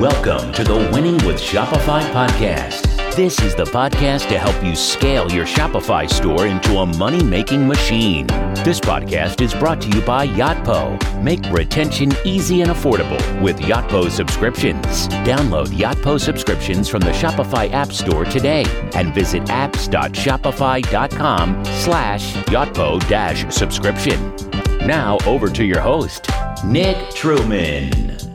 Welcome to the Winning with Shopify podcast. This is the podcast to help you scale your Shopify store into a money making machine. This podcast is brought to you by Yotpo. Make retention easy and affordable with Yotpo subscriptions. Download Yotpo subscriptions from the Shopify App Store today and visit apps.shopify.com slash Yotpo dash subscription. Now over to your host, Nick Truman.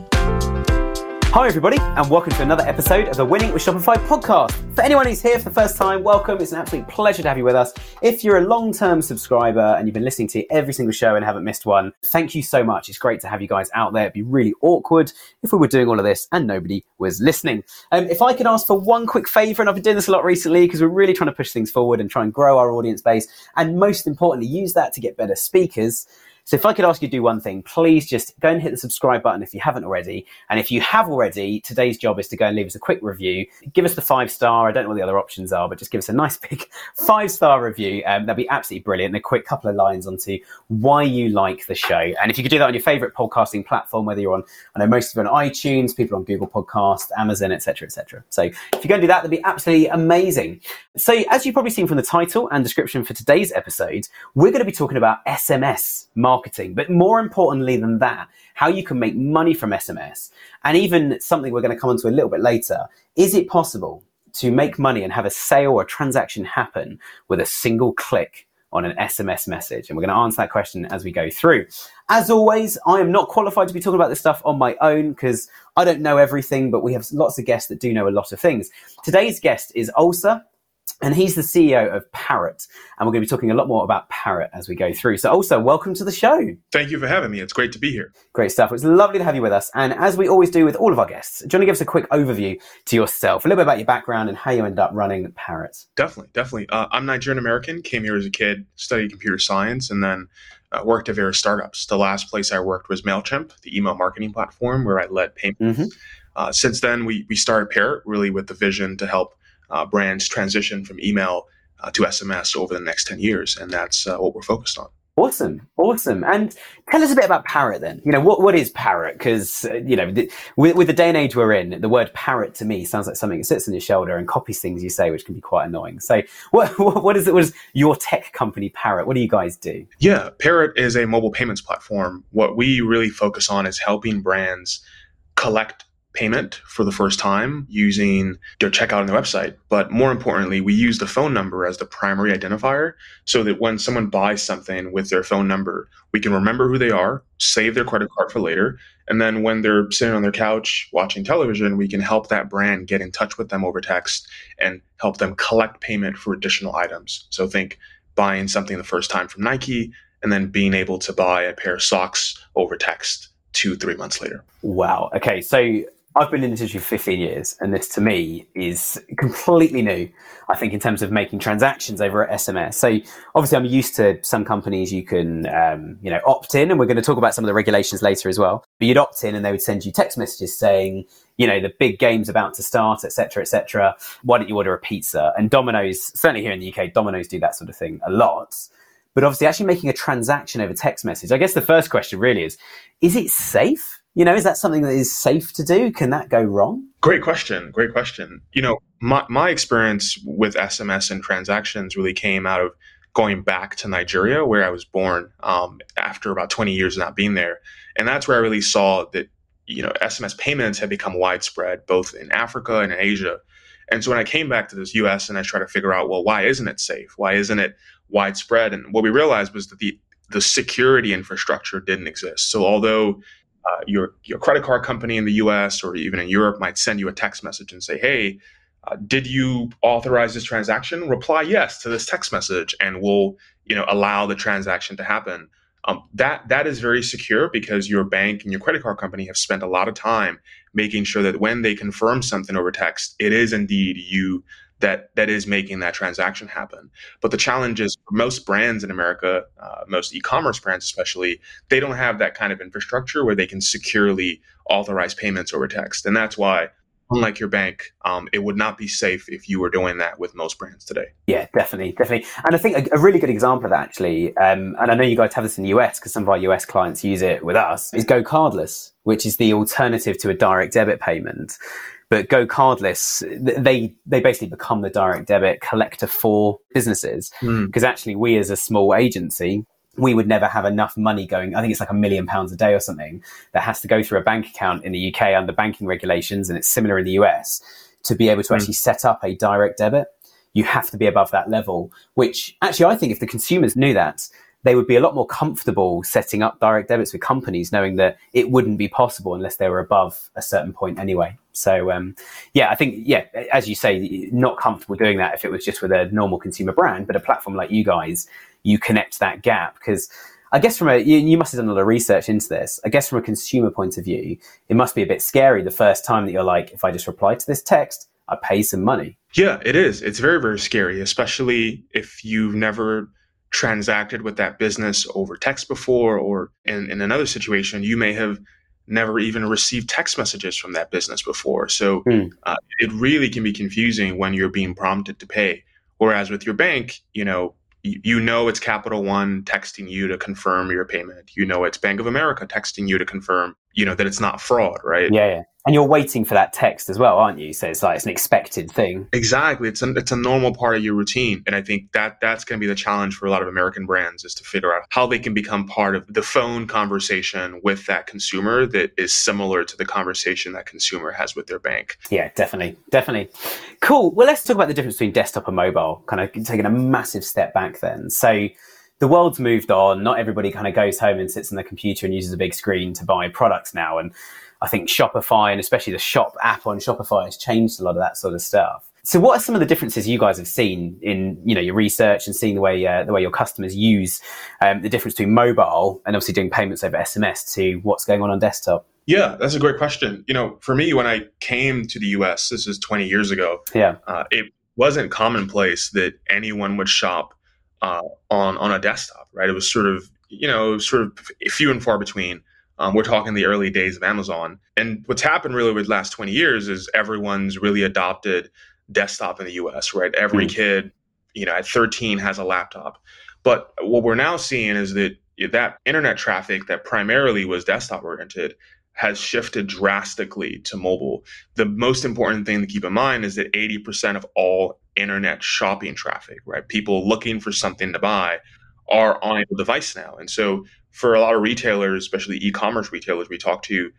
Hi, everybody, and welcome to another episode of the Winning with Shopify podcast. For anyone who's here for the first time, welcome. It's an absolute pleasure to have you with us. If you're a long term subscriber and you've been listening to every single show and haven't missed one, thank you so much. It's great to have you guys out there. It'd be really awkward if we were doing all of this and nobody was listening. Um, if I could ask for one quick favor, and I've been doing this a lot recently because we're really trying to push things forward and try and grow our audience base, and most importantly, use that to get better speakers. So if I could ask you to do one thing, please just go and hit the subscribe button if you haven't already. And if you have already, today's job is to go and leave us a quick review. Give us the five star. I don't know what the other options are, but just give us a nice big five star review. Um, that'd be absolutely brilliant. And a quick couple of lines onto why you like the show. And if you could do that on your favorite podcasting platform, whether you're on, I know most of you on iTunes, people on Google Podcast, Amazon, etc., etc. So if you go and do that, that'd be absolutely amazing. So as you've probably seen from the title and description for today's episode, we're going to be talking about SMS marketing marketing, but more importantly than that, how you can make money from SMS. And even something we're going to come onto a little bit later. Is it possible to make money and have a sale or a transaction happen with a single click on an SMS message? And we're going to answer that question as we go through. As always, I am not qualified to be talking about this stuff on my own because I don't know everything, but we have lots of guests that do know a lot of things. Today's guest is Osa. And he's the CEO of Parrot. And we're going to be talking a lot more about Parrot as we go through. So, Osa, welcome to the show. Thank you for having me. It's great to be here. Great stuff. It's lovely to have you with us. And as we always do with all of our guests, do you want to give us a quick overview to yourself, a little bit about your background and how you ended up running Parrot? Definitely, definitely. Uh, I'm Nigerian American, came here as a kid, studied computer science, and then uh, worked at various startups. The last place I worked was MailChimp, the email marketing platform where I led payments. Mm-hmm. Uh, since then, we, we started Parrot really with the vision to help uh, brands transition from email uh, to SMS over the next 10 years. And that's uh, what we're focused on. Awesome, awesome. And tell us a bit about Parrot then. You know, what, what is Parrot? Because, uh, you know, the, with, with the day and age we're in, the word parrot to me sounds like something that sits on your shoulder and copies things you say, which can be quite annoying. So what, what is it, what is your tech company Parrot? What do you guys do? Yeah, Parrot is a mobile payments platform. What we really focus on is helping brands collect payment for the first time using their checkout on the website. But more importantly, we use the phone number as the primary identifier so that when someone buys something with their phone number, we can remember who they are, save their credit card for later. And then when they're sitting on their couch watching television, we can help that brand get in touch with them over text and help them collect payment for additional items. So think buying something the first time from Nike and then being able to buy a pair of socks over text two, three months later. Wow. Okay. So I've been in this industry for 15 years, and this to me is completely new. I think in terms of making transactions over at SMS. So obviously, I'm used to some companies you can, um, you know, opt in, and we're going to talk about some of the regulations later as well. But you'd opt in, and they would send you text messages saying, you know, the big game's about to start, etc., etc. Why don't you order a pizza? And Domino's, certainly here in the UK, Domino's do that sort of thing a lot. But obviously, actually making a transaction over text message. I guess the first question really is: Is it safe? You know, is that something that is safe to do? Can that go wrong? Great question. Great question. You know, my, my experience with SMS and transactions really came out of going back to Nigeria, where I was born, um, after about 20 years of not being there. And that's where I really saw that, you know, SMS payments had become widespread, both in Africa and in Asia. And so when I came back to this US and I tried to figure out, well, why isn't it safe? Why isn't it widespread? And what we realized was that the the security infrastructure didn't exist. So although uh, your your credit card company in the U.S. or even in Europe might send you a text message and say, "Hey, uh, did you authorize this transaction?" Reply yes to this text message, and we'll you know allow the transaction to happen. Um, that that is very secure because your bank and your credit card company have spent a lot of time making sure that when they confirm something over text, it is indeed you that that is making that transaction happen. But the challenge is for most brands in America, uh, most e-commerce brands especially, they don't have that kind of infrastructure where they can securely authorize payments over text, and that's why unlike your bank, um, it would not be safe if you were doing that with most brands today. Yeah, definitely, definitely. And I think a, a really good example of that, actually, um, and I know you guys have this in the US because some of our US clients use it with us, is GoCardless, which is the alternative to a direct debit payment. But GoCardless, they they basically become the direct debit collector for businesses because mm. actually we as a small agency we would never have enough money going. I think it's like a million pounds a day or something that has to go through a bank account in the UK under banking regulations, and it's similar in the US to be able to mm. actually set up a direct debit. You have to be above that level, which actually I think if the consumers knew that, they would be a lot more comfortable setting up direct debits with companies, knowing that it wouldn't be possible unless they were above a certain point anyway. So, um, yeah, I think, yeah, as you say, not comfortable doing that if it was just with a normal consumer brand, but a platform like you guys, you connect that gap because. I guess from a you, you, must have done a lot of research into this. I guess from a consumer point of view, it must be a bit scary the first time that you're like, if I just reply to this text, I pay some money. Yeah, it is. It's very very scary, especially if you've never transacted with that business over text before, or in, in another situation, you may have never even received text messages from that business before. So mm. uh, it really can be confusing when you're being prompted to pay. Whereas with your bank, you know, you know it's Capital One texting you to confirm your payment. You know it's Bank of America texting you to confirm, you know, that it's not fraud, right? Yeah, yeah and you're waiting for that text as well, aren't you? So it's like it's an expected thing. Exactly, it's a it's a normal part of your routine, and I think that that's going to be the challenge for a lot of American brands is to figure out how they can become part of the phone conversation with that consumer that is similar to the conversation that consumer has with their bank. Yeah, definitely, definitely. Cool. Well, let's talk about the difference between desktop and mobile. Kind of taking a massive step back then. So the world's moved on. Not everybody kind of goes home and sits on the computer and uses a big screen to buy products now. And I think Shopify and especially the shop app on Shopify has changed a lot of that sort of stuff. So, what are some of the differences you guys have seen in you know your research and seeing the way uh, the way your customers use um, the difference between mobile and obviously doing payments over SMS to what's going on on desktop? Yeah, that's a great question. You know, for me, when I came to the U.S., this is 20 years ago. Yeah, uh, it wasn't commonplace that anyone would shop uh, on on a desktop, right? It was sort of you know sort of few and far between. Um, we're talking the early days of Amazon. And what's happened really with the last 20 years is everyone's really adopted desktop in the US, right? Every mm. kid, you know, at 13 has a laptop. But what we're now seeing is that that internet traffic that primarily was desktop oriented has shifted drastically to mobile. The most important thing to keep in mind is that 80% of all internet shopping traffic, right? People looking for something to buy are on a device now. And so for a lot of retailers, especially e-commerce retailers we talk to,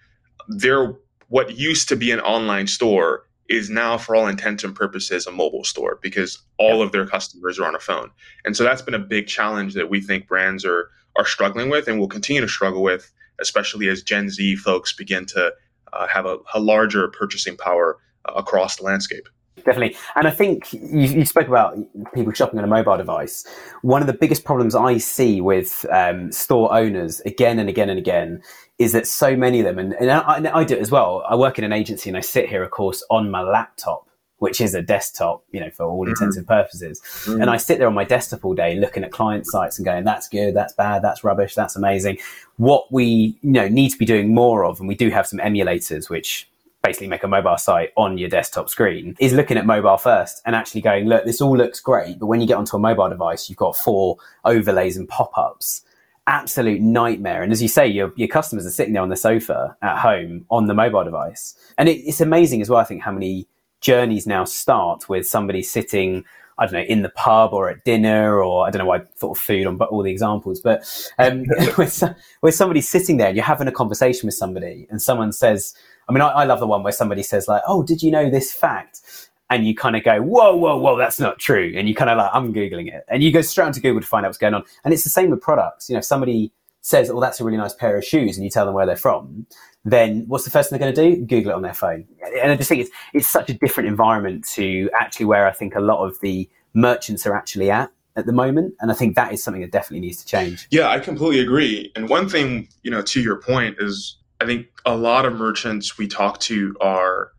they're what used to be an online store is now for all intents and purposes a mobile store because all yeah. of their customers are on a phone. And so that's been a big challenge that we think brands are are struggling with and will continue to struggle with, especially as Gen Z folks begin to uh, have a, a larger purchasing power uh, across the landscape. Definitely. And I think you, you, spoke about people shopping on a mobile device. One of the biggest problems I see with um, store owners again and again and again is that so many of them, and, and I, and I do it as well. I work in an agency and I sit here, of course, on my laptop which is a desktop, you know, for all mm-hmm. intents and purposes. Mm-hmm. And I sit there on my desktop all day looking at client sites and going, that's good, that's bad, that's rubbish, that's amazing. What we, you know, need to be doing more of, and we do have some emulators, which basically make a mobile site on your desktop screen is looking at mobile first and actually going, look, this all looks great. But when you get onto a mobile device, you've got four overlays and pop ups. Absolute nightmare. And as you say, your, your customers are sitting there on the sofa at home on the mobile device. And it, it's amazing as well, I think, how many journeys now start with somebody sitting I don't know, in the pub or at dinner, or I don't know why I thought of food on all the examples, but um, with, with somebody sitting there and you're having a conversation with somebody and someone says, I mean, I, I love the one where somebody says like, "Oh, did you know this fact?" and you kind of go, whoa, whoa, whoa, that's not true. And you kind of like, I'm Googling it. And you go straight onto Google to find out what's going on. And it's the same with products. You know, if somebody says, oh, that's a really nice pair of shoes, and you tell them where they're from, then what's the first thing they're going to do? Google it on their phone. And I just think it's, it's such a different environment to actually where I think a lot of the merchants are actually at at the moment. And I think that is something that definitely needs to change. Yeah, I completely agree. And one thing, you know, to your point is I think a lot of merchants we talk to are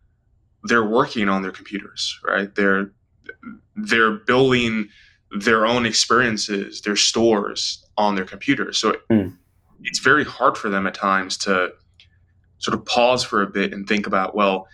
they're working on their computers, right? They're they're building their own experiences, their stores on their computers. So mm. it's very hard for them at times to sort of pause for a bit and think about, well,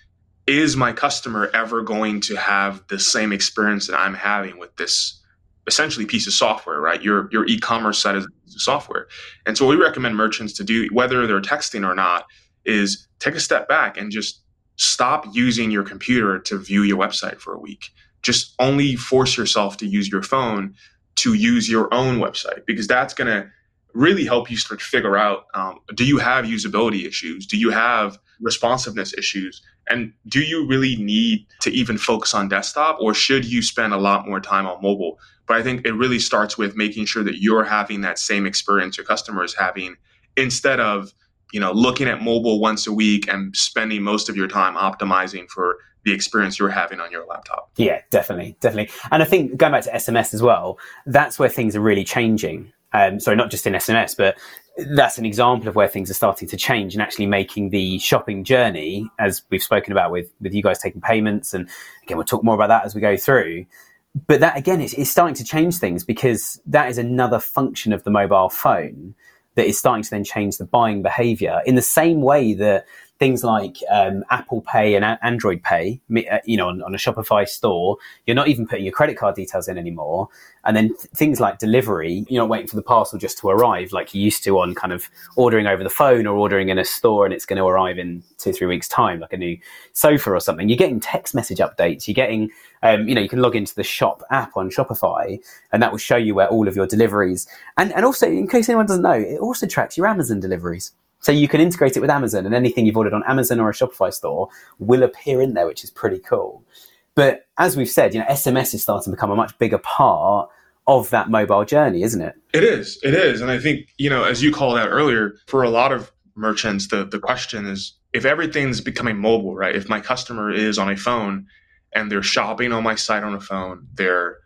is my customer ever going to have the same experience that I'm having with this essentially piece of software, right? Your your e-commerce site is software. And so what we recommend merchants to do, whether they're texting or not, is take a step back and just stop using your computer to view your website for a week. Just only force yourself to use your phone to use your own website because that's going to really help you start to figure out um, do you have usability issues? Do you have responsiveness issues? And do you really need to even focus on desktop or should you spend a lot more time on mobile? But I think it really starts with making sure that you're having that same experience your customer is having instead of you know looking at mobile once a week and spending most of your time optimizing for the experience you're having on your laptop. Yeah, definitely, definitely. And I think going back to SMS as well, that's where things are really changing. Um, sorry, not just in SMS, but that's an example of where things are starting to change and actually making the shopping journey, as we've spoken about with with you guys taking payments, and again we'll talk more about that as we go through. But that again is, is starting to change things because that is another function of the mobile phone that is starting to then change the buying behavior in the same way that things like um, Apple Pay and a- Android Pay, uh, you know, on, on, a Shopify store, you're not even putting your credit card details in anymore. And then th- things like delivery, you're not waiting for the parcel just to arrive like you used to on kind of ordering over the phone or ordering in a store and it's going to arrive in two, three weeks' time, like a new sofa or something. You're getting text message updates. You're getting, um, you know, you can log into the shop app on Shopify and that will show you where all of your deliveries. And, and also, in case anyone doesn't know, it also tracks your Amazon deliveries. So you can integrate it with Amazon and anything you've ordered on Amazon or a Shopify store will appear in there, which is pretty cool. But as we've said, you know, SMS is starting to become a much bigger part of that mobile journey, isn't it? It is. It is. And I think, you know, as you called out earlier, for a lot of merchants, the, the question is if everything's becoming mobile, right? If my customer is on a phone and they're shopping on my site on a phone, they're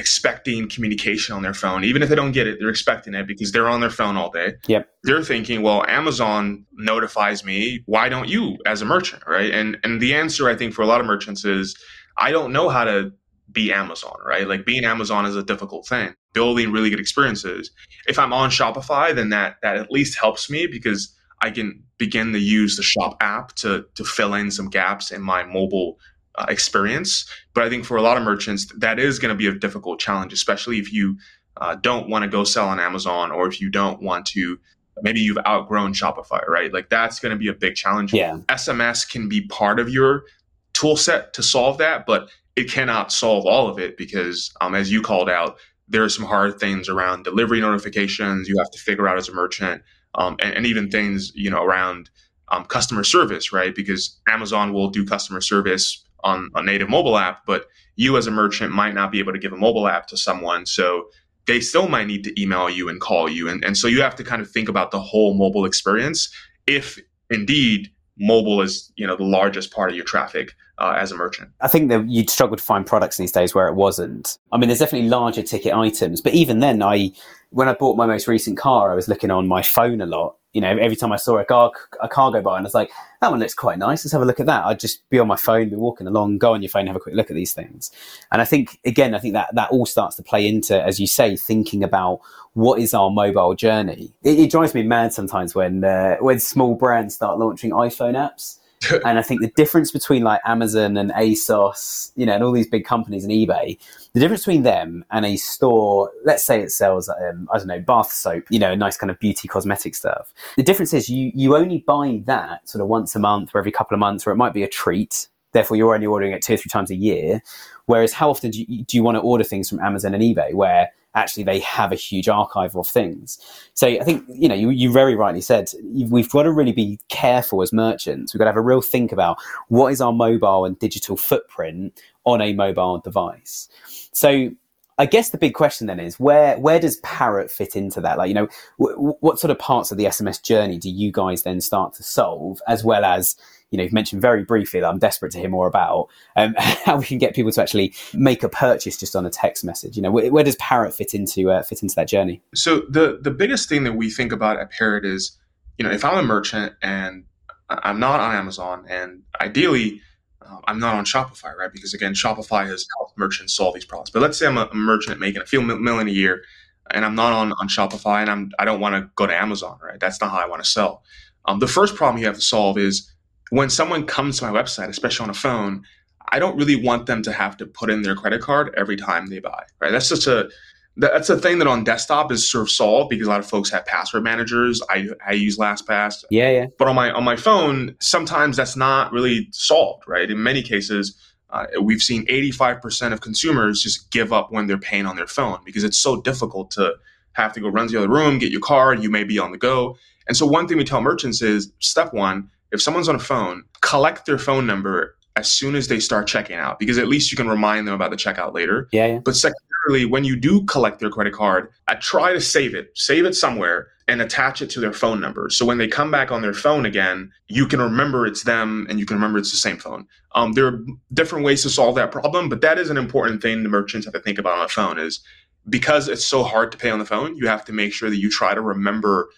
expecting communication on their phone. Even if they don't get it, they're expecting it because they're on their phone all day. Yep. They're thinking, well, Amazon notifies me. Why don't you as a merchant? Right. And and the answer I think for a lot of merchants is I don't know how to be Amazon, right? Like being Amazon is a difficult thing. Building really good experiences. If I'm on Shopify, then that that at least helps me because I can begin to use the shop app to to fill in some gaps in my mobile uh, experience. But I think for a lot of merchants, that is going to be a difficult challenge, especially if you uh, don't want to go sell on Amazon or if you don't want to. Maybe you've outgrown Shopify, right? Like that's going to be a big challenge. Yeah. SMS can be part of your tool set to solve that, but it cannot solve all of it because, um, as you called out, there are some hard things around delivery notifications you have to figure out as a merchant, um, and, and, even things you know around um, customer service, right? Because Amazon will do customer service on a native mobile app, but you as a merchant might not be able to give a mobile app to someone. So they still might need to email you and call you. And, and so you have to kind of think about the whole mobile experience if indeed mobile is you know the largest part of your traffic uh, as a merchant. I think that you'd struggle to find products these days where it wasn't. I mean, there's definitely larger ticket items, but even then, I when I bought my most recent car, I was looking on my phone a lot. You know, every time I saw a car a car go by, and I was like, that one looks quite nice. Let's have a look at that. I'd just be on my phone, be walking along, go on your phone, have a quick look at these things. And I think again, I think that that all starts to play into, as you say, thinking about what is our mobile journey. It, it drives me mad sometimes when uh, when small brands start launching iPhone apps and I think the difference between like Amazon and ASOS, you know, and all these big companies and eBay, the difference between them and a store, let's say it sells, um, I don't know, bath soap, you know, nice kind of beauty cosmetic stuff. The difference is you, you only buy that sort of once a month or every couple of months, or it might be a treat. Therefore, you're only ordering it two or three times a year. Whereas, how often do you, do you want to order things from Amazon and eBay where actually they have a huge archive of things. So I think, you know, you, you very rightly said, we've got to really be careful as merchants. We've got to have a real think about what is our mobile and digital footprint on a mobile device. So I guess the big question then is where where does Parrot fit into that? Like, you know, w- what sort of parts of the SMS journey do you guys then start to solve, as well as you know, you've mentioned very briefly that I'm desperate to hear more about um, how we can get people to actually make a purchase just on a text message. You know, where, where does Parrot fit into uh, fit into that journey? So the the biggest thing that we think about at Parrot is, you know, if I'm a merchant and I'm not on Amazon, and ideally uh, I'm not on Shopify, right? Because again, Shopify has helped merchants solve these problems. But let's say I'm a, a merchant making a few million a year, and I'm not on, on Shopify, and I'm I don't want to go to Amazon, right? That's not how I want to sell. Um, the first problem you have to solve is when someone comes to my website, especially on a phone, I don't really want them to have to put in their credit card every time they buy. Right? That's just a that's a thing that on desktop is sort of solved because a lot of folks have password managers. I, I use LastPass. Yeah, yeah. But on my on my phone, sometimes that's not really solved. Right? In many cases, uh, we've seen 85% of consumers just give up when they're paying on their phone because it's so difficult to have to go run to the other room, get your card, you may be on the go. And so one thing we tell merchants is step one, if someone's on a phone, collect their phone number as soon as they start checking out because at least you can remind them about the checkout later. Yeah. yeah. But secondarily, when you do collect their credit card, I try to save it, save it somewhere and attach it to their phone number. So when they come back on their phone again, you can remember it's them and you can remember it's the same phone. Um, there are different ways to solve that problem, but that is an important thing the merchants have to think about on a phone is because it's so hard to pay on the phone, you have to make sure that you try to remember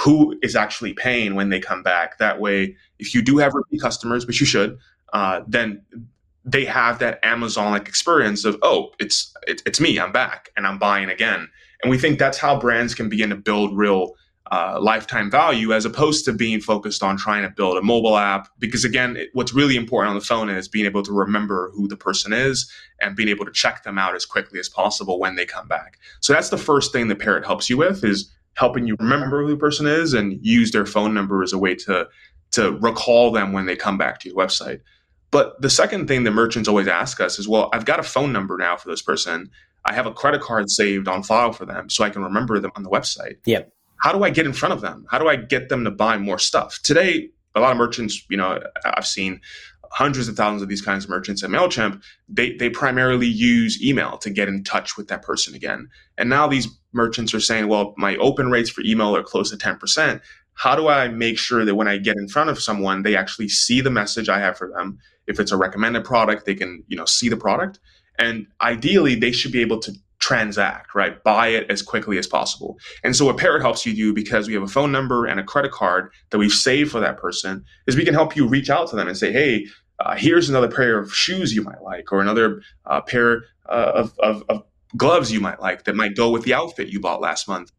who is actually paying when they come back. That way, if you do have repeat customers, which you should, uh, then they have that Amazon-like experience of, oh, it's it, it's me, I'm back, and I'm buying again. And we think that's how brands can begin to build real uh, lifetime value as opposed to being focused on trying to build a mobile app. Because again, it, what's really important on the phone is being able to remember who the person is and being able to check them out as quickly as possible when they come back. So that's the first thing that Parrot helps you with is helping you remember who the person is and use their phone number as a way to to recall them when they come back to your website. But the second thing that merchants always ask us is, well, I've got a phone number now for this person. I have a credit card saved on file for them so I can remember them on the website. Yeah. how do I get in front of them? How do I get them to buy more stuff? Today, a lot of merchants, you know, I've seen hundreds of thousands of these kinds of merchants at MailChimp, they, they primarily use email to get in touch with that person again. And now these merchants are saying, well, my open rates for email are close to 10%. How do I make sure that when I get in front of someone, they actually see the message I have for them? If it's a recommended product, they can, you know, see the product. And ideally, they should be able to transact, right? Buy it as quickly as possible. And so what Parrot helps you do because we have a phone number and a credit card that we've saved for that person is we can help you reach out to them and say, hey, uh, here's another pair of shoes you might like, or another uh, pair uh, of, of, of, gloves you might like that might go with the outfit you bought last month.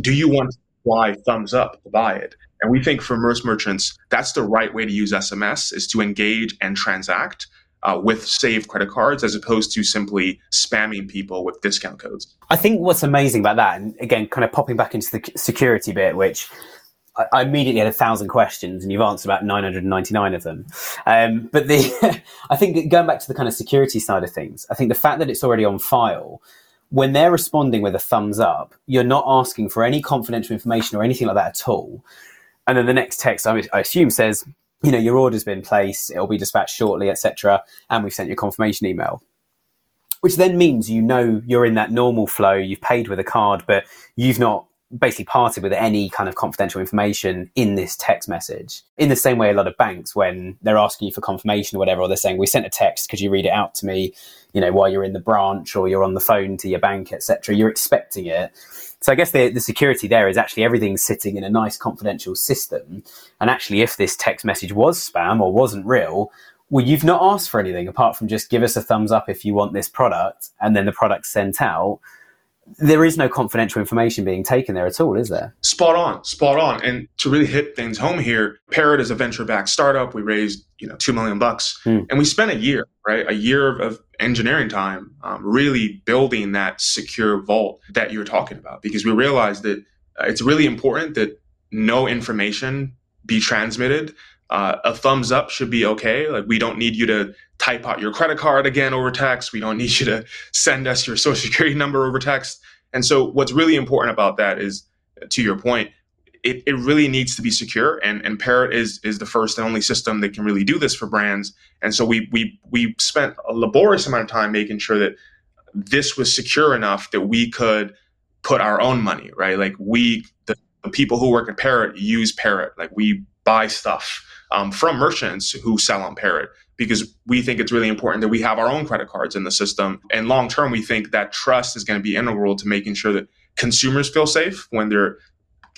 Do you want to apply thumbs up to buy it? And we think for most merchants, that's the right way to use SMS is to engage and transact uh, with saved credit cards as opposed to simply spamming people with discount codes. I think what's amazing about that, and again, kind of popping back into the security bit, which I, immediately had a thousand questions, and you've answered about 999 of them. Um, but the, I think going back to the kind of security side of things, I think the fact that it's already on file when they're responding with a thumbs up, you're not asking for any confidential information or anything like that at all. And then the next text, I, assume, says, you know, your order's been placed, it'll be dispatched shortly, etc. And we've sent you a confirmation email. Which then means you know you're in that normal flow, you've paid with a card, but you've not basically parted with any kind of confidential information in this text message. In the same way, a lot of banks, when they're asking you for confirmation or whatever, or they're saying, "We sent a text. Could you read it out to me?" You know, while you're in the branch or you're on the phone to your bank, etc. You're expecting it. So I guess the, the security there is actually everything's sitting in a nice confidential system. And actually, if this text message was spam or wasn't real, well, you've not asked for anything apart from just give us a thumbs up if you want this product, and then the product's sent out there is no confidential information being taken there at all, is there? Spot on, spot on. And to really hit things home here, Parrot is a venture-backed startup. We raised, you know, two million bucks, mm. and we spent a year, right, a year of engineering time, um, really building that secure vault that you're talking about, because we realized that uh, it's really important that no information be transmitted. Uh, a thumbs up should be okay. Like we don't need you to type out your credit card again over text. We don't need you to send us your social security number over text. And so what's really important about that is, to your point, it, it really needs to be secure. And, and Parrot is is the first and only system that can really do this for brands. And so we we we spent a laborious amount of time making sure that this was secure enough that we could put our own money, right? Like we the, the people who work at Parrot use Parrot. Like we buy stuff um, from merchants who sell on Parrot because we think it's really important that we have our own credit cards in the system. And long term, we think that trust is going to be integral to making sure that consumers feel safe when they're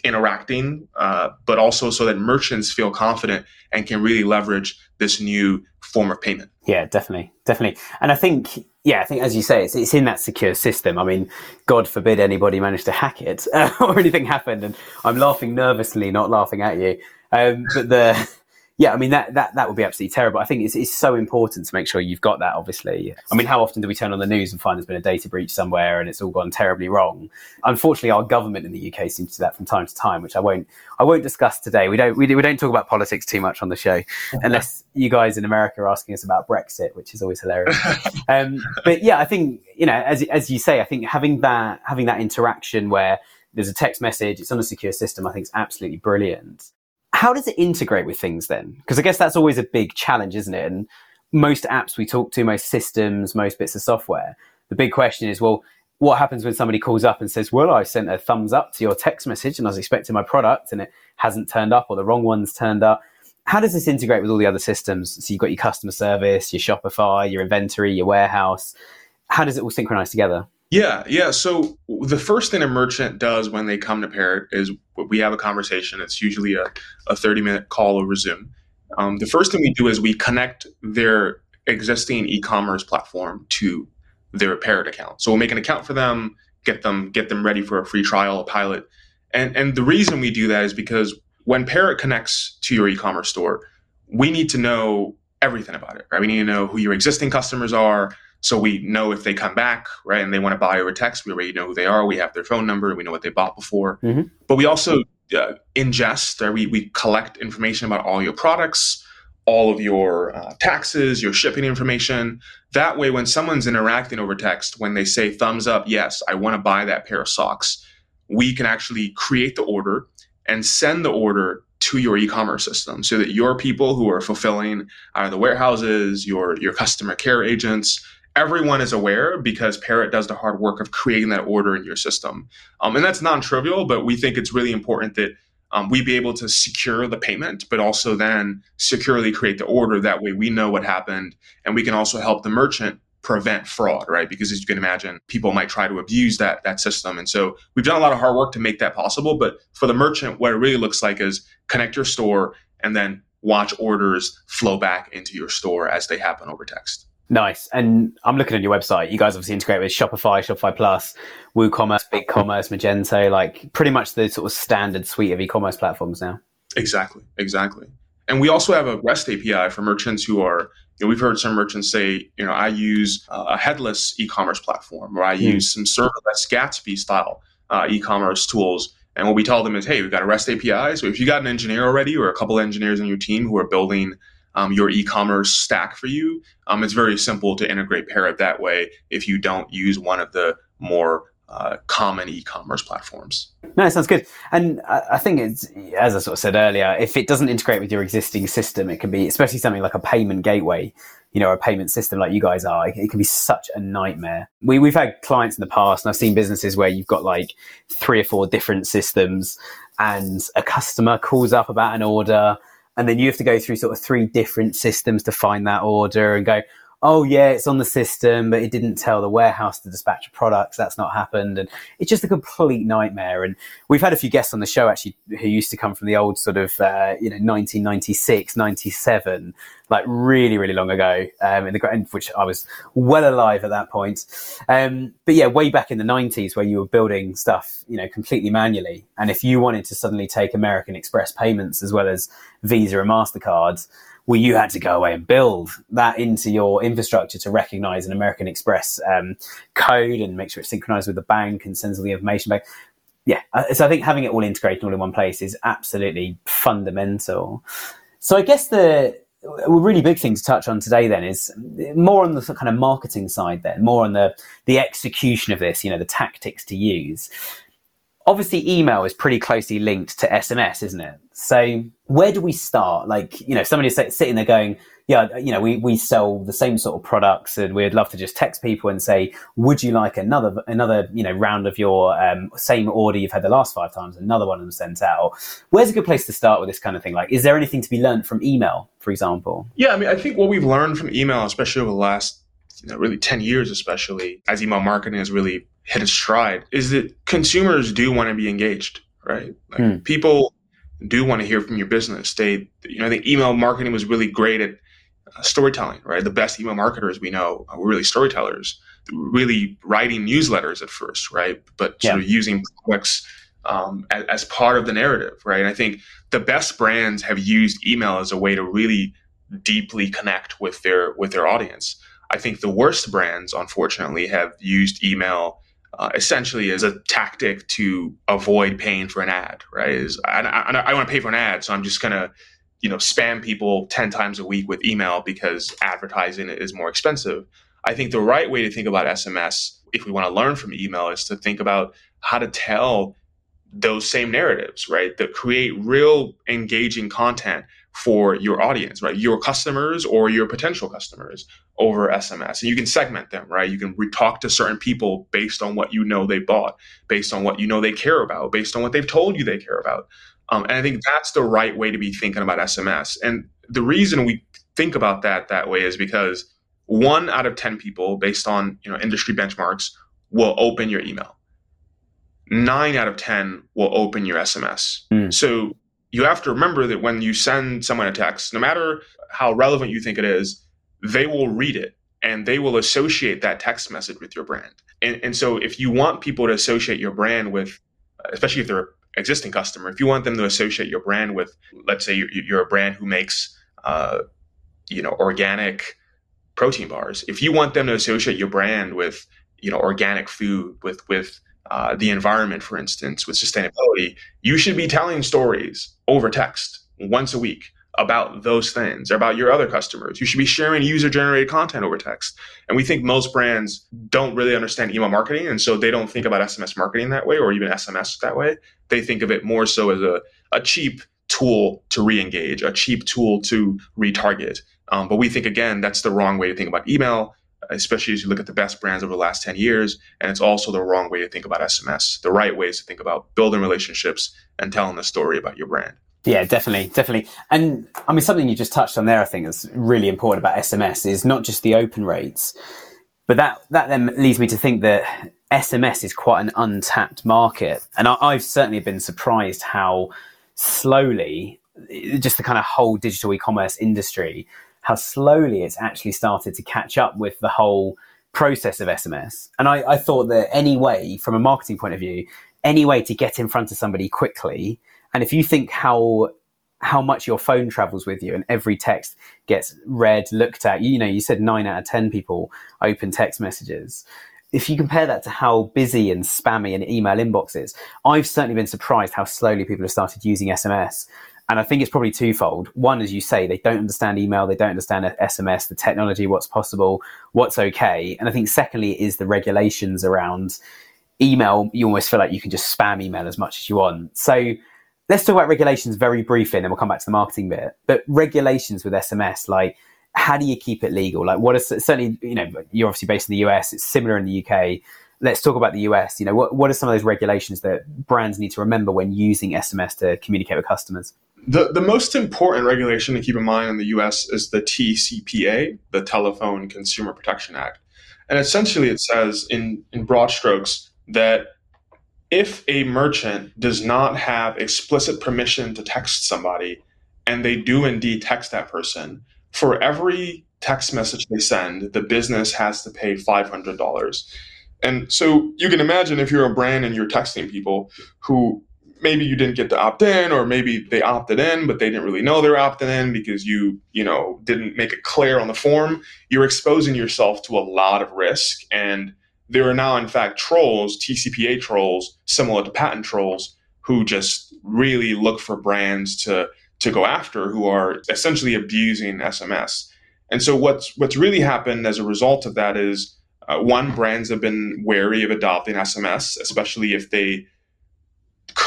interacting, uh, but also so that merchants feel confident and can really leverage this new form of payment. Yeah, definitely, definitely. And I think, yeah, I think as you say, it's, it's in that secure system. I mean, God forbid anybody managed to hack it uh, or anything happened. And I'm laughing nervously, not laughing at you. Um, but the yeah, I mean that that that would be absolutely terrible. I think it's it's so important to make sure you've got that. Obviously, I mean, how often do we turn on the news and find there's been a data breach somewhere and it's all gone terribly wrong? Unfortunately, our government in the UK seems to do that from time to time, which I won't I won't discuss today. We don't we, we don't talk about politics too much on the show, unless you guys in America are asking us about Brexit, which is always hilarious. um, but yeah, I think you know, as as you say, I think having that having that interaction where there's a text message, it's on a secure system, I think is absolutely brilliant how does it integrate with things then? Because I guess that's always a big challenge, isn't it? And most apps we talk to, most systems, most bits of software, the big question is, well, what happens when somebody calls up and says, well, I sent a thumbs up to your text message and I was expecting my product and it hasn't turned up or the wrong one's turned up? How does this integrate with all the other systems? So you've got your customer service, your Shopify, your inventory, your warehouse. How does it all synchronize together? Yeah, yeah. So the first thing a merchant does when they come to Parrot is we have a conversation. It's usually a, a 30 minute call over Zoom. Um, the first thing we do is we connect their existing e-commerce platform to their Parrot account. So we'll make an account for them, get them get them ready for a free trial, a pilot. And and the reason we do that is because when Parrot connects to your e-commerce store, we need to know everything about it. Right? We need to know who your existing customers are so we know if they come back, right, and they want to buy over text, we already know who they are. We have their phone number. We know what they bought before. Mm-hmm. But we also uh, ingest, or we, we collect information about all your products, all of your uh, taxes, your shipping information. That way, when someone's interacting over text, when they say thumbs up, yes, I want to buy that pair of socks, we can actually create the order and send the order to your e-commerce system so that your people who are fulfilling either the warehouses, your your customer care agents, everyone is aware because Parrot does the hard work of creating that order in your system. Um, and that's non trivial, but we think it's really important that um, we be able to secure the payment, but also then securely create the order. That way we know what happened and we can also help the merchant prevent fraud, right? Because as you can imagine, people might try to abuse that, that system. And so we've done a lot of hard work to make that possible. But for the merchant, what it really looks like is connect your store and then watch orders flow back into your store as they happen over text. Nice. And I'm looking at your website. You guys obviously integrate with Shopify, Shopify Plus, WooCommerce, BigCommerce, Magento, like pretty much the sort of standard suite of e-commerce platforms now. Exactly. Exactly. And we also have a REST API for merchants who are, you know, we've heard some merchants say, you know, I use a headless e-commerce platform or I mm. use some serverless Gatsby style uh, e-commerce tools. And what we tell them is, hey, we've got a REST API. So if you got an engineer already or a couple of engineers on your team who are building um, your e-commerce stack for you. Um, it's very simple to integrate Parrot that way if you don't use one of the more uh, common e-commerce platforms. No, sounds good. And I think it's as I sort of said earlier, if it doesn't integrate with your existing system, it can be especially something like a payment gateway, you know, a payment system like you guys are. It can be such a nightmare. We we've had clients in the past, and I've seen businesses where you've got like three or four different systems, and a customer calls up about an order and then you have to go through sort of three different systems to find that order and go oh yeah it's on the system but it didn't tell the warehouse to dispatch products that's not happened. And it's just a complete nightmare. And we've had a few guests on the show actually who used to come from the old sort of uh, you know 1996 97 like really, really long ago, um, in the which I was well alive at that point. Um, but yeah, way back in the '90s, where you were building stuff, you know, completely manually, and if you wanted to suddenly take American Express payments as well as Visa and Mastercard, well, you had to go away and build that into your infrastructure to recognize an American Express um, code and make sure it's synchronized with the bank and sends all the information back. Yeah, uh, so I think having it all integrated all in one place is absolutely fundamental. So I guess the really big thing to touch on today then is more on the kind of marketing side then more on the the execution of this you know the tactics to use obviously email is pretty closely linked to sms isn't it so where do we start like you know somebody's sitting there going yeah, you know, we, we sell the same sort of products and we'd love to just text people and say, would you like another, another, you know, round of your um, same order you've had the last five times, another one of them sent out. Where's a good place to start with this kind of thing? Like, is there anything to be learned from email, for example? Yeah, I mean, I think what we've learned from email, especially over the last, you know, really 10 years, especially as email marketing has really hit its stride, is that consumers do want to be engaged, right? Like hmm. people do want to hear from your business. They, you know, the email marketing was really great at uh, storytelling, right? The best email marketers we know were really storytellers, really writing newsletters at first, right? But sort yeah. of using products um, as, as, part of the narrative, right? And I think the best brands have used email as a way to really deeply connect with their with their audience. I think the worst brands, unfortunately, have used email uh, essentially as a tactic to avoid paying for an ad, right? Is I, I, I want to pay for an ad, so I'm just gonna you know spam people 10 times a week with email because advertising is more expensive i think the right way to think about sms if we want to learn from email is to think about how to tell those same narratives right that create real engaging content for your audience right your customers or your potential customers over sms and you can segment them right you can re- talk to certain people based on what you know they bought based on what you know they care about based on what they've told you they care about um, and I think that's the right way to be thinking about SMS. And the reason we think about that that way is because one out of 10 people, based on you know industry benchmarks, will open your email. Nine out of 10 will open your SMS. Mm. So you have to remember that when you send someone a text, no matter how relevant you think it is, they will read it and they will associate that text message with your brand. And, and so if you want people to associate your brand with, especially if they're an existing customer, if you want them to associate your brand with, let's say you're, you're a brand who makes, uh, you know, organic protein bars. If you want them to associate your brand with, you know, organic food, with with uh, the environment, for instance, with sustainability, you should be telling stories over text once a week about those things, or about your other customers. You should be sharing user generated content over text. And we think most brands don't really understand email marketing. And so they don't think about SMS marketing that way or even SMS that way. They think of it more so as a, a cheap tool to re engage, a cheap tool to retarget. Um, but we think, again, that's the wrong way to think about email, especially as you look at the best brands over the last 10 years. And it's also the wrong way to think about SMS. The right way is to think about building relationships and telling the story about your brand. Yeah, definitely, definitely. And I mean, something you just touched on there, I think is really important about SMS is not just the open rates, but that, that then leads me to think that SMS is quite an untapped market. And I, have certainly been surprised how slowly, just the kind of whole digital e-commerce industry, how slowly it's actually started to catch up with the whole process of SMS. And I, I thought that any way, from a marketing point of view, any way to get in front of somebody quickly and if you think how how much your phone travels with you and every text gets read, looked at, you know, you said nine out of 10 people open text messages. If you compare that to how busy and spammy an email inbox is, I've certainly been surprised how slowly people have started using SMS. And I think it's probably twofold. One, as you say, they don't understand email, they don't understand SMS, the technology, what's possible, what's okay. And I think secondly is the regulations around email. You almost feel like you can just spam email as much as you want. So let's talk about regulations very briefly and then we'll come back to the marketing bit. But regulations with SMS, like how do you keep it legal? Like what is certainly, you know, you're obviously based in the US, it's similar in the UK. Let's talk about the US. You know, what, what are some of those regulations that brands need to remember when using SMS to communicate with customers? The, the most important regulation to keep in mind in the US is the TCPA, the Telephone Consumer Protection Act. And essentially it says in, in broad strokes that if a merchant does not have explicit permission to text somebody and they do indeed text that person, for every text message they send, the business has to pay $500. And so you can imagine if you're a brand and you're texting people who maybe you didn't get to opt in or maybe they opted in but they didn't really know they're opting in because you you know didn't make it clear on the form you're exposing yourself to a lot of risk and there are now, in fact, trolls, TCPA trolls, similar to patent trolls, who just really look for brands to to go after who are essentially abusing SMS. And so what's what's really happened as a result of that is uh, one brands have been wary of adopting SMS, especially if they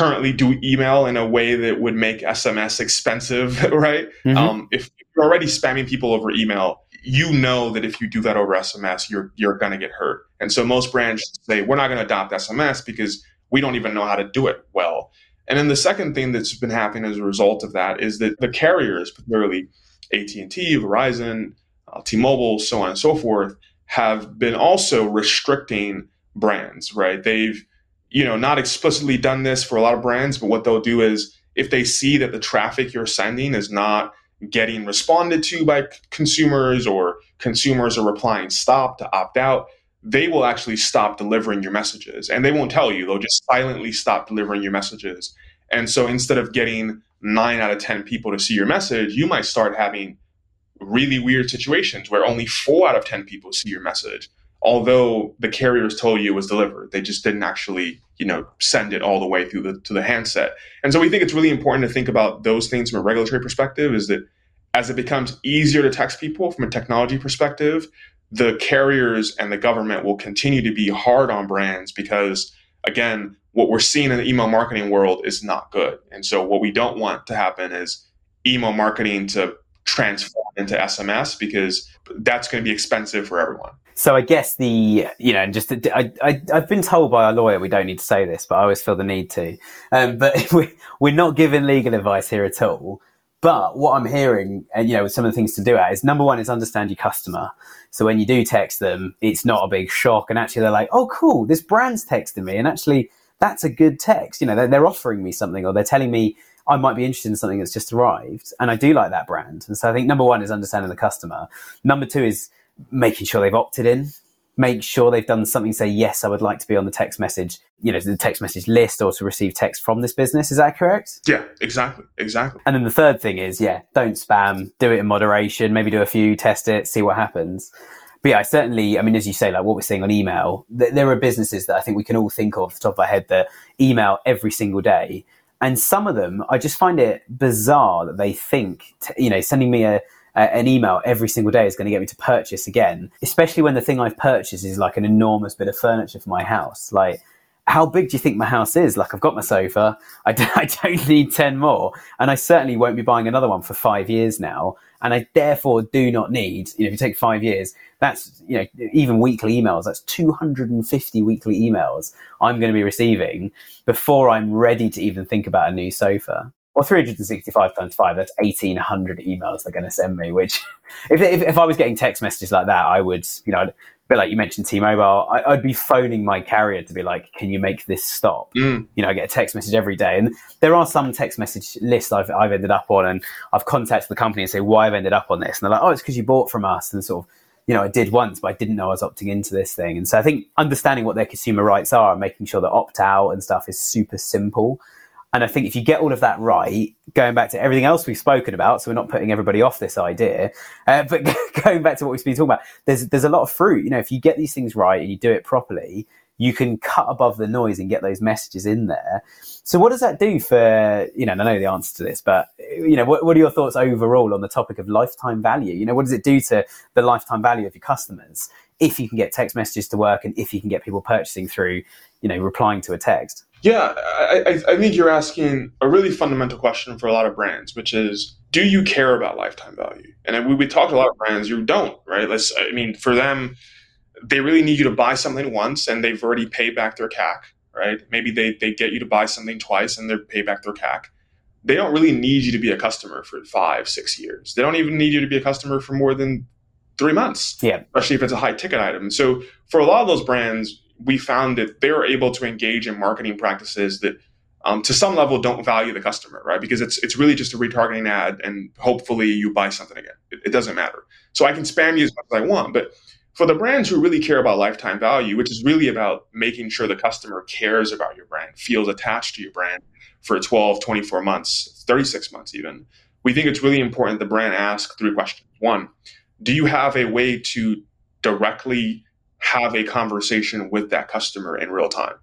currently do email in a way that would make SMS expensive, right? Mm-hmm. Um, if you're already spamming people over email, you know that if you do that over SMS, you're you're going to get hurt. And so most brands say we're not going to adopt SMS because we don't even know how to do it well. And then the second thing that's been happening as a result of that is that the carriers, particularly AT&T, Verizon, uh, T-Mobile, so on and so forth, have been also restricting brands, right? They've, you know, not explicitly done this for a lot of brands, but what they'll do is if they see that the traffic you're sending is not getting responded to by consumers or consumers are replying stop to opt out, they will actually stop delivering your messages and they won't tell you. They'll just silently stop delivering your messages. And so instead of getting nine out of 10 people to see your message, you might start having really weird situations where only four out of 10 people see your message. Although the carriers told you it was delivered, they just didn't actually, you know, send it all the way through the to the handset. And so we think it's really important to think about those things from a regulatory perspective. Is that as it becomes easier to text people from a technology perspective, the carriers and the government will continue to be hard on brands because again, what we're seeing in the email marketing world is not good. And so what we don't want to happen is email marketing to transform into SMS because that's going to be expensive for everyone. So I guess the you know and just I, I have been told by our lawyer we don't need to say this, but I always feel the need to. Um, but we, we're not giving legal advice here at all. But what I'm hearing, and you know, some of the things to do at is number one is understand your customer. So when you do text them, it's not a big shock, and actually they're like, oh, cool, this brand's texting me, and actually that's a good text. You know, they're, they're offering me something, or they're telling me I might be interested in something that's just arrived, and I do like that brand. And so I think number one is understanding the customer. Number two is making sure they've opted in. Make sure they've done something. Say yes, I would like to be on the text message, you know, the text message list, or to receive text from this business. Is that correct? Yeah, exactly, exactly. And then the third thing is, yeah, don't spam. Do it in moderation. Maybe do a few, test it, see what happens but yeah, I certainly, I mean, as you say, like what we're seeing on email, th- there are businesses that I think we can all think of off the top of our head that email every single day and some of them, I just find it bizarre that they think, t- you know, sending me a, an email every single day is going to get me to purchase again, especially when the thing I've purchased is like an enormous bit of furniture for my house. Like, how big do you think my house is? Like, I've got my sofa. I don't need 10 more. And I certainly won't be buying another one for five years now. And I therefore do not need, you know, if you take five years, that's, you know, even weekly emails, that's 250 weekly emails I'm going to be receiving before I'm ready to even think about a new sofa. Or 365 times five, that's 1800 emails they're going to send me, which if, if, if I was getting text messages like that, I would, you know, bit like you mentioned T-Mobile, I, would be phoning my carrier to be like, "Can you make this stop?" Mm. You know, I get a text message every day, and there are some text message lists I've I've ended up on, and I've contacted the company and say why I've ended up on this, and they're like, "Oh, it's because you bought from us," and sort of. You know, I did once, but I didn't know I was opting into this thing. And so I think understanding what their consumer rights are and making sure that opt out and stuff is super simple. And I think if you get all of that right, going back to everything else we've spoken about, so we're not putting everybody off this idea, uh, but going back to what we've been talking about, there's there's a lot of fruit. You know, if you get these things right and you do it properly, you can cut above the noise and get those messages in there. So what does that do for you know? I know the answer to this, but you know, what, what are your thoughts overall on the topic of lifetime value? You know, what does it do to the lifetime value of your customers if you can get text messages to work and if you can get people purchasing through, you know, replying to a text? Yeah, I, I think you're asking a really fundamental question for a lot of brands, which is, do you care about lifetime value? And we, we talk to a lot of brands who don't, right? Let's, I mean, for them, they really need you to buy something once and they've already paid back their CAC, right? Maybe they, they get you to buy something twice and they're pay back their CAC. They don't really need you to be a customer for five, six years. They don't even need you to be a customer for more than three months. Yeah. Especially if it's a high ticket item. So for a lot of those brands, we found that they're able to engage in marketing practices that um, to some level don't value the customer, right? Because it's it's really just a retargeting ad, and hopefully you buy something again. It, it, doesn't matter. So I can spam you as much as I want, but for the brands who really care about lifetime value, which is really about making sure the customer cares about your brand, feels attached to your brand for 12, 24 months, 36 months even, we think it's really important the brand ask three questions. One, do you have a way to directly have a conversation with that customer in real time.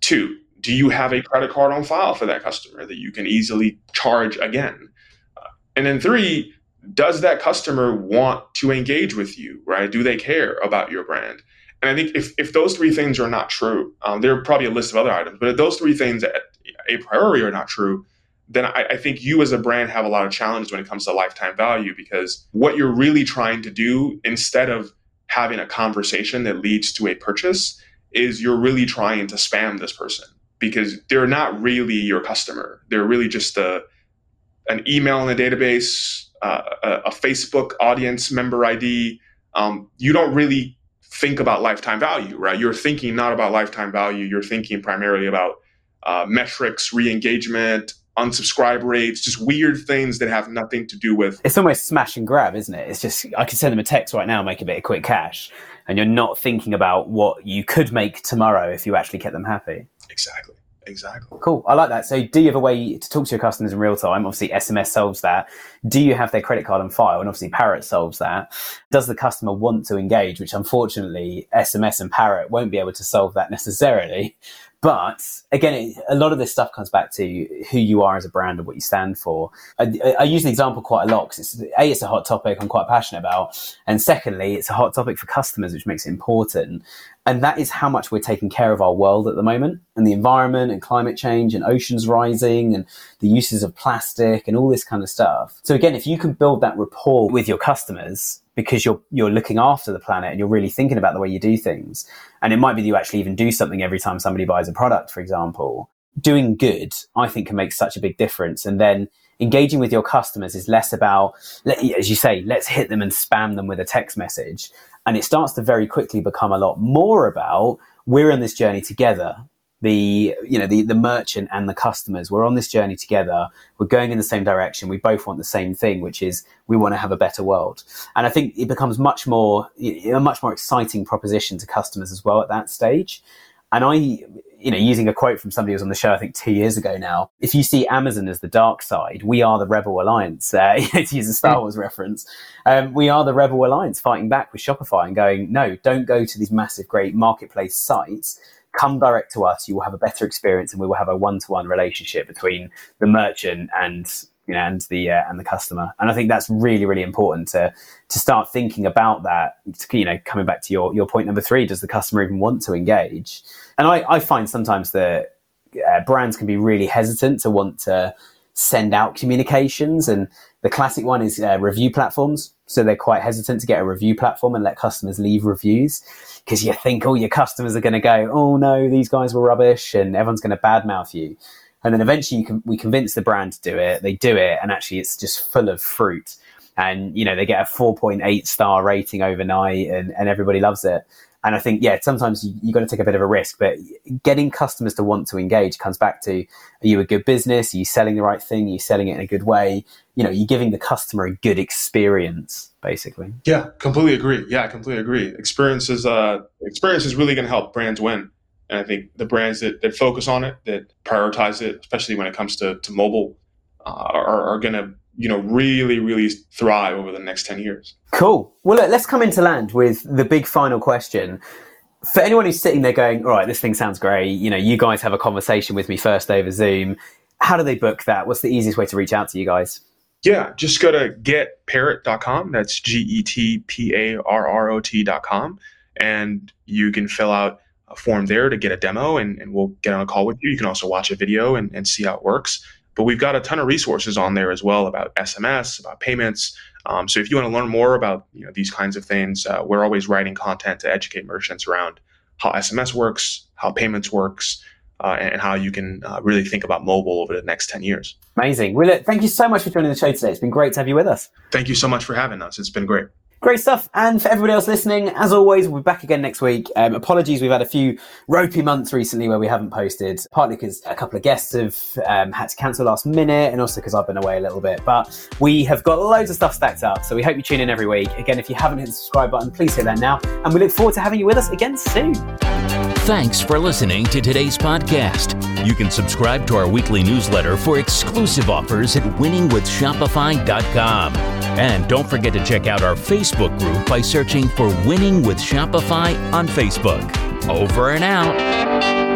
Two, do you have a credit card on file for that customer that you can easily charge again? Uh, and then three, does that customer want to engage with you, right? Do they care about your brand? And I think if, if those three things are not true, um, there are probably a list of other items, but if those three things at a priori are not true, then I, I, think you as a brand have a lot of challenges when it comes to lifetime value because what you're really trying to do instead of having a conversation that leads to a purchase is you're really trying to spam this person because they're not really your customer. They're really just a an email in a database, uh, a, a, Facebook audience member ID. Um, you don't really think about lifetime value, right? You're thinking not about lifetime value. You're thinking primarily about uh, metrics, re-engagement, unsubscribe rates, just weird things that have nothing to do with. It's almost smash and grab, isn't it? It's just I can send them a text right now, make a bit of quick cash, and you're not thinking about what you could make tomorrow if you actually kept them happy. Exactly. Exactly. Cool. I like that. So, do you have a way to talk to your customers in real time? Obviously, SMS solves that. Do you have their credit card on file? And obviously, Parrot solves that. Does the customer want to engage? Which, unfortunately, SMS and Parrot won't be able to solve that necessarily. But again, a lot of this stuff comes back to who you are as a brand and what you stand for. I, I use the example quite a lot because it's, a, it's a hot topic I'm quite passionate about, and secondly, it's a hot topic for customers, which makes it important. And that is how much we're taking care of our world at the moment and the environment and climate change and oceans rising and the uses of plastic and all this kind of stuff. So again, if you can build that rapport with your customers because you're, you're looking after the planet and you're really thinking about the way you do things. And it might be that you actually even do something every time somebody buys a product, for example. Doing good, I think can make such a big difference. And then engaging with your customers is less about, as you say, let's hit them and spam them with a text message and it starts to very quickly become a lot more about we're on this journey together. The, you know, the, the merchant and the customers, we're on this journey together. We're going in the same direction. We both want the same thing, which is we want to have a better world. And I think it becomes much more, a much more exciting proposition to customers as well at that stage. And I, you know, using a quote from somebody who was on the show, I think two years ago now, if you see Amazon as the dark side, we are the Rebel Alliance, uh, to use a Star hmm. Wars reference. Um, we are the Rebel Alliance fighting back with Shopify and going, no, don't go to these massive, great marketplace sites. Come direct to us. You will have a better experience and we will have a one to one relationship between the merchant and you know, and the uh, and the customer. And I think that's really really important to to start thinking about that. You know, coming back to your your point number three, does the customer even want to engage? And I, I find sometimes that uh, brands can be really hesitant to want to send out communications, and the classic one is uh, review platforms. So they're quite hesitant to get a review platform and let customers leave reviews because you think all your customers are going to go, oh no, these guys were rubbish, and everyone's going to badmouth you. And then eventually can, we convince the brand to do it. They do it, and actually, it's just full of fruit. And you know they get a 4.8 star rating overnight, and, and everybody loves it. And I think, yeah, sometimes you, you got to take a bit of a risk, but getting customers to want to engage comes back to: Are you a good business? Are you selling the right thing? Are you selling it in a good way? You know, you're giving the customer a good experience, basically. Yeah, completely agree. Yeah, completely agree. Experience is uh, experience is really going to help brands win. And I think the brands that, that focus on it, that prioritize it, especially when it comes to, to mobile, uh, are, are going to you know really really thrive over the next 10 years. Cool. Well look, let's come into land with the big final question. For anyone who's sitting there going all right this thing sounds great. You know you guys have a conversation with me first over zoom. How do they book that? What's the easiest way to reach out to you guys? Yeah just go to getparrot.com that's g-e-t-p-a-r-r-o-t.com and you can fill out a form there to get a demo and, and we'll get on a call with you. You can also watch a video and, and see how it works. But we've got a ton of resources on there as well about SMS, about payments. Um, so if you want to learn more about you know these kinds of things, uh, we're always writing content to educate merchants around how SMS works, how payments works, uh, and how you can uh, really think about mobile over the next 10 years. Amazing. Well, thank you so much for joining the show today. It's been great to have you with us. Thank you so much for having us. It's been great. Great stuff. And for everybody else listening, as always, we'll be back again next week. Um, apologies, we've had a few ropey months recently where we haven't posted, partly because a couple of guests have um, had to cancel last minute and also because I've been away a little bit. But we have got loads of stuff stacked up. So we hope you tune in every week. Again, if you haven't hit the subscribe button, please hit that now. And we look forward to having you with us again soon. Thanks for listening to today's podcast. You can subscribe to our weekly newsletter for exclusive offers at winningwithshopify.com. And don't forget to check out our Facebook group by searching for Winning with Shopify on Facebook. Over and out.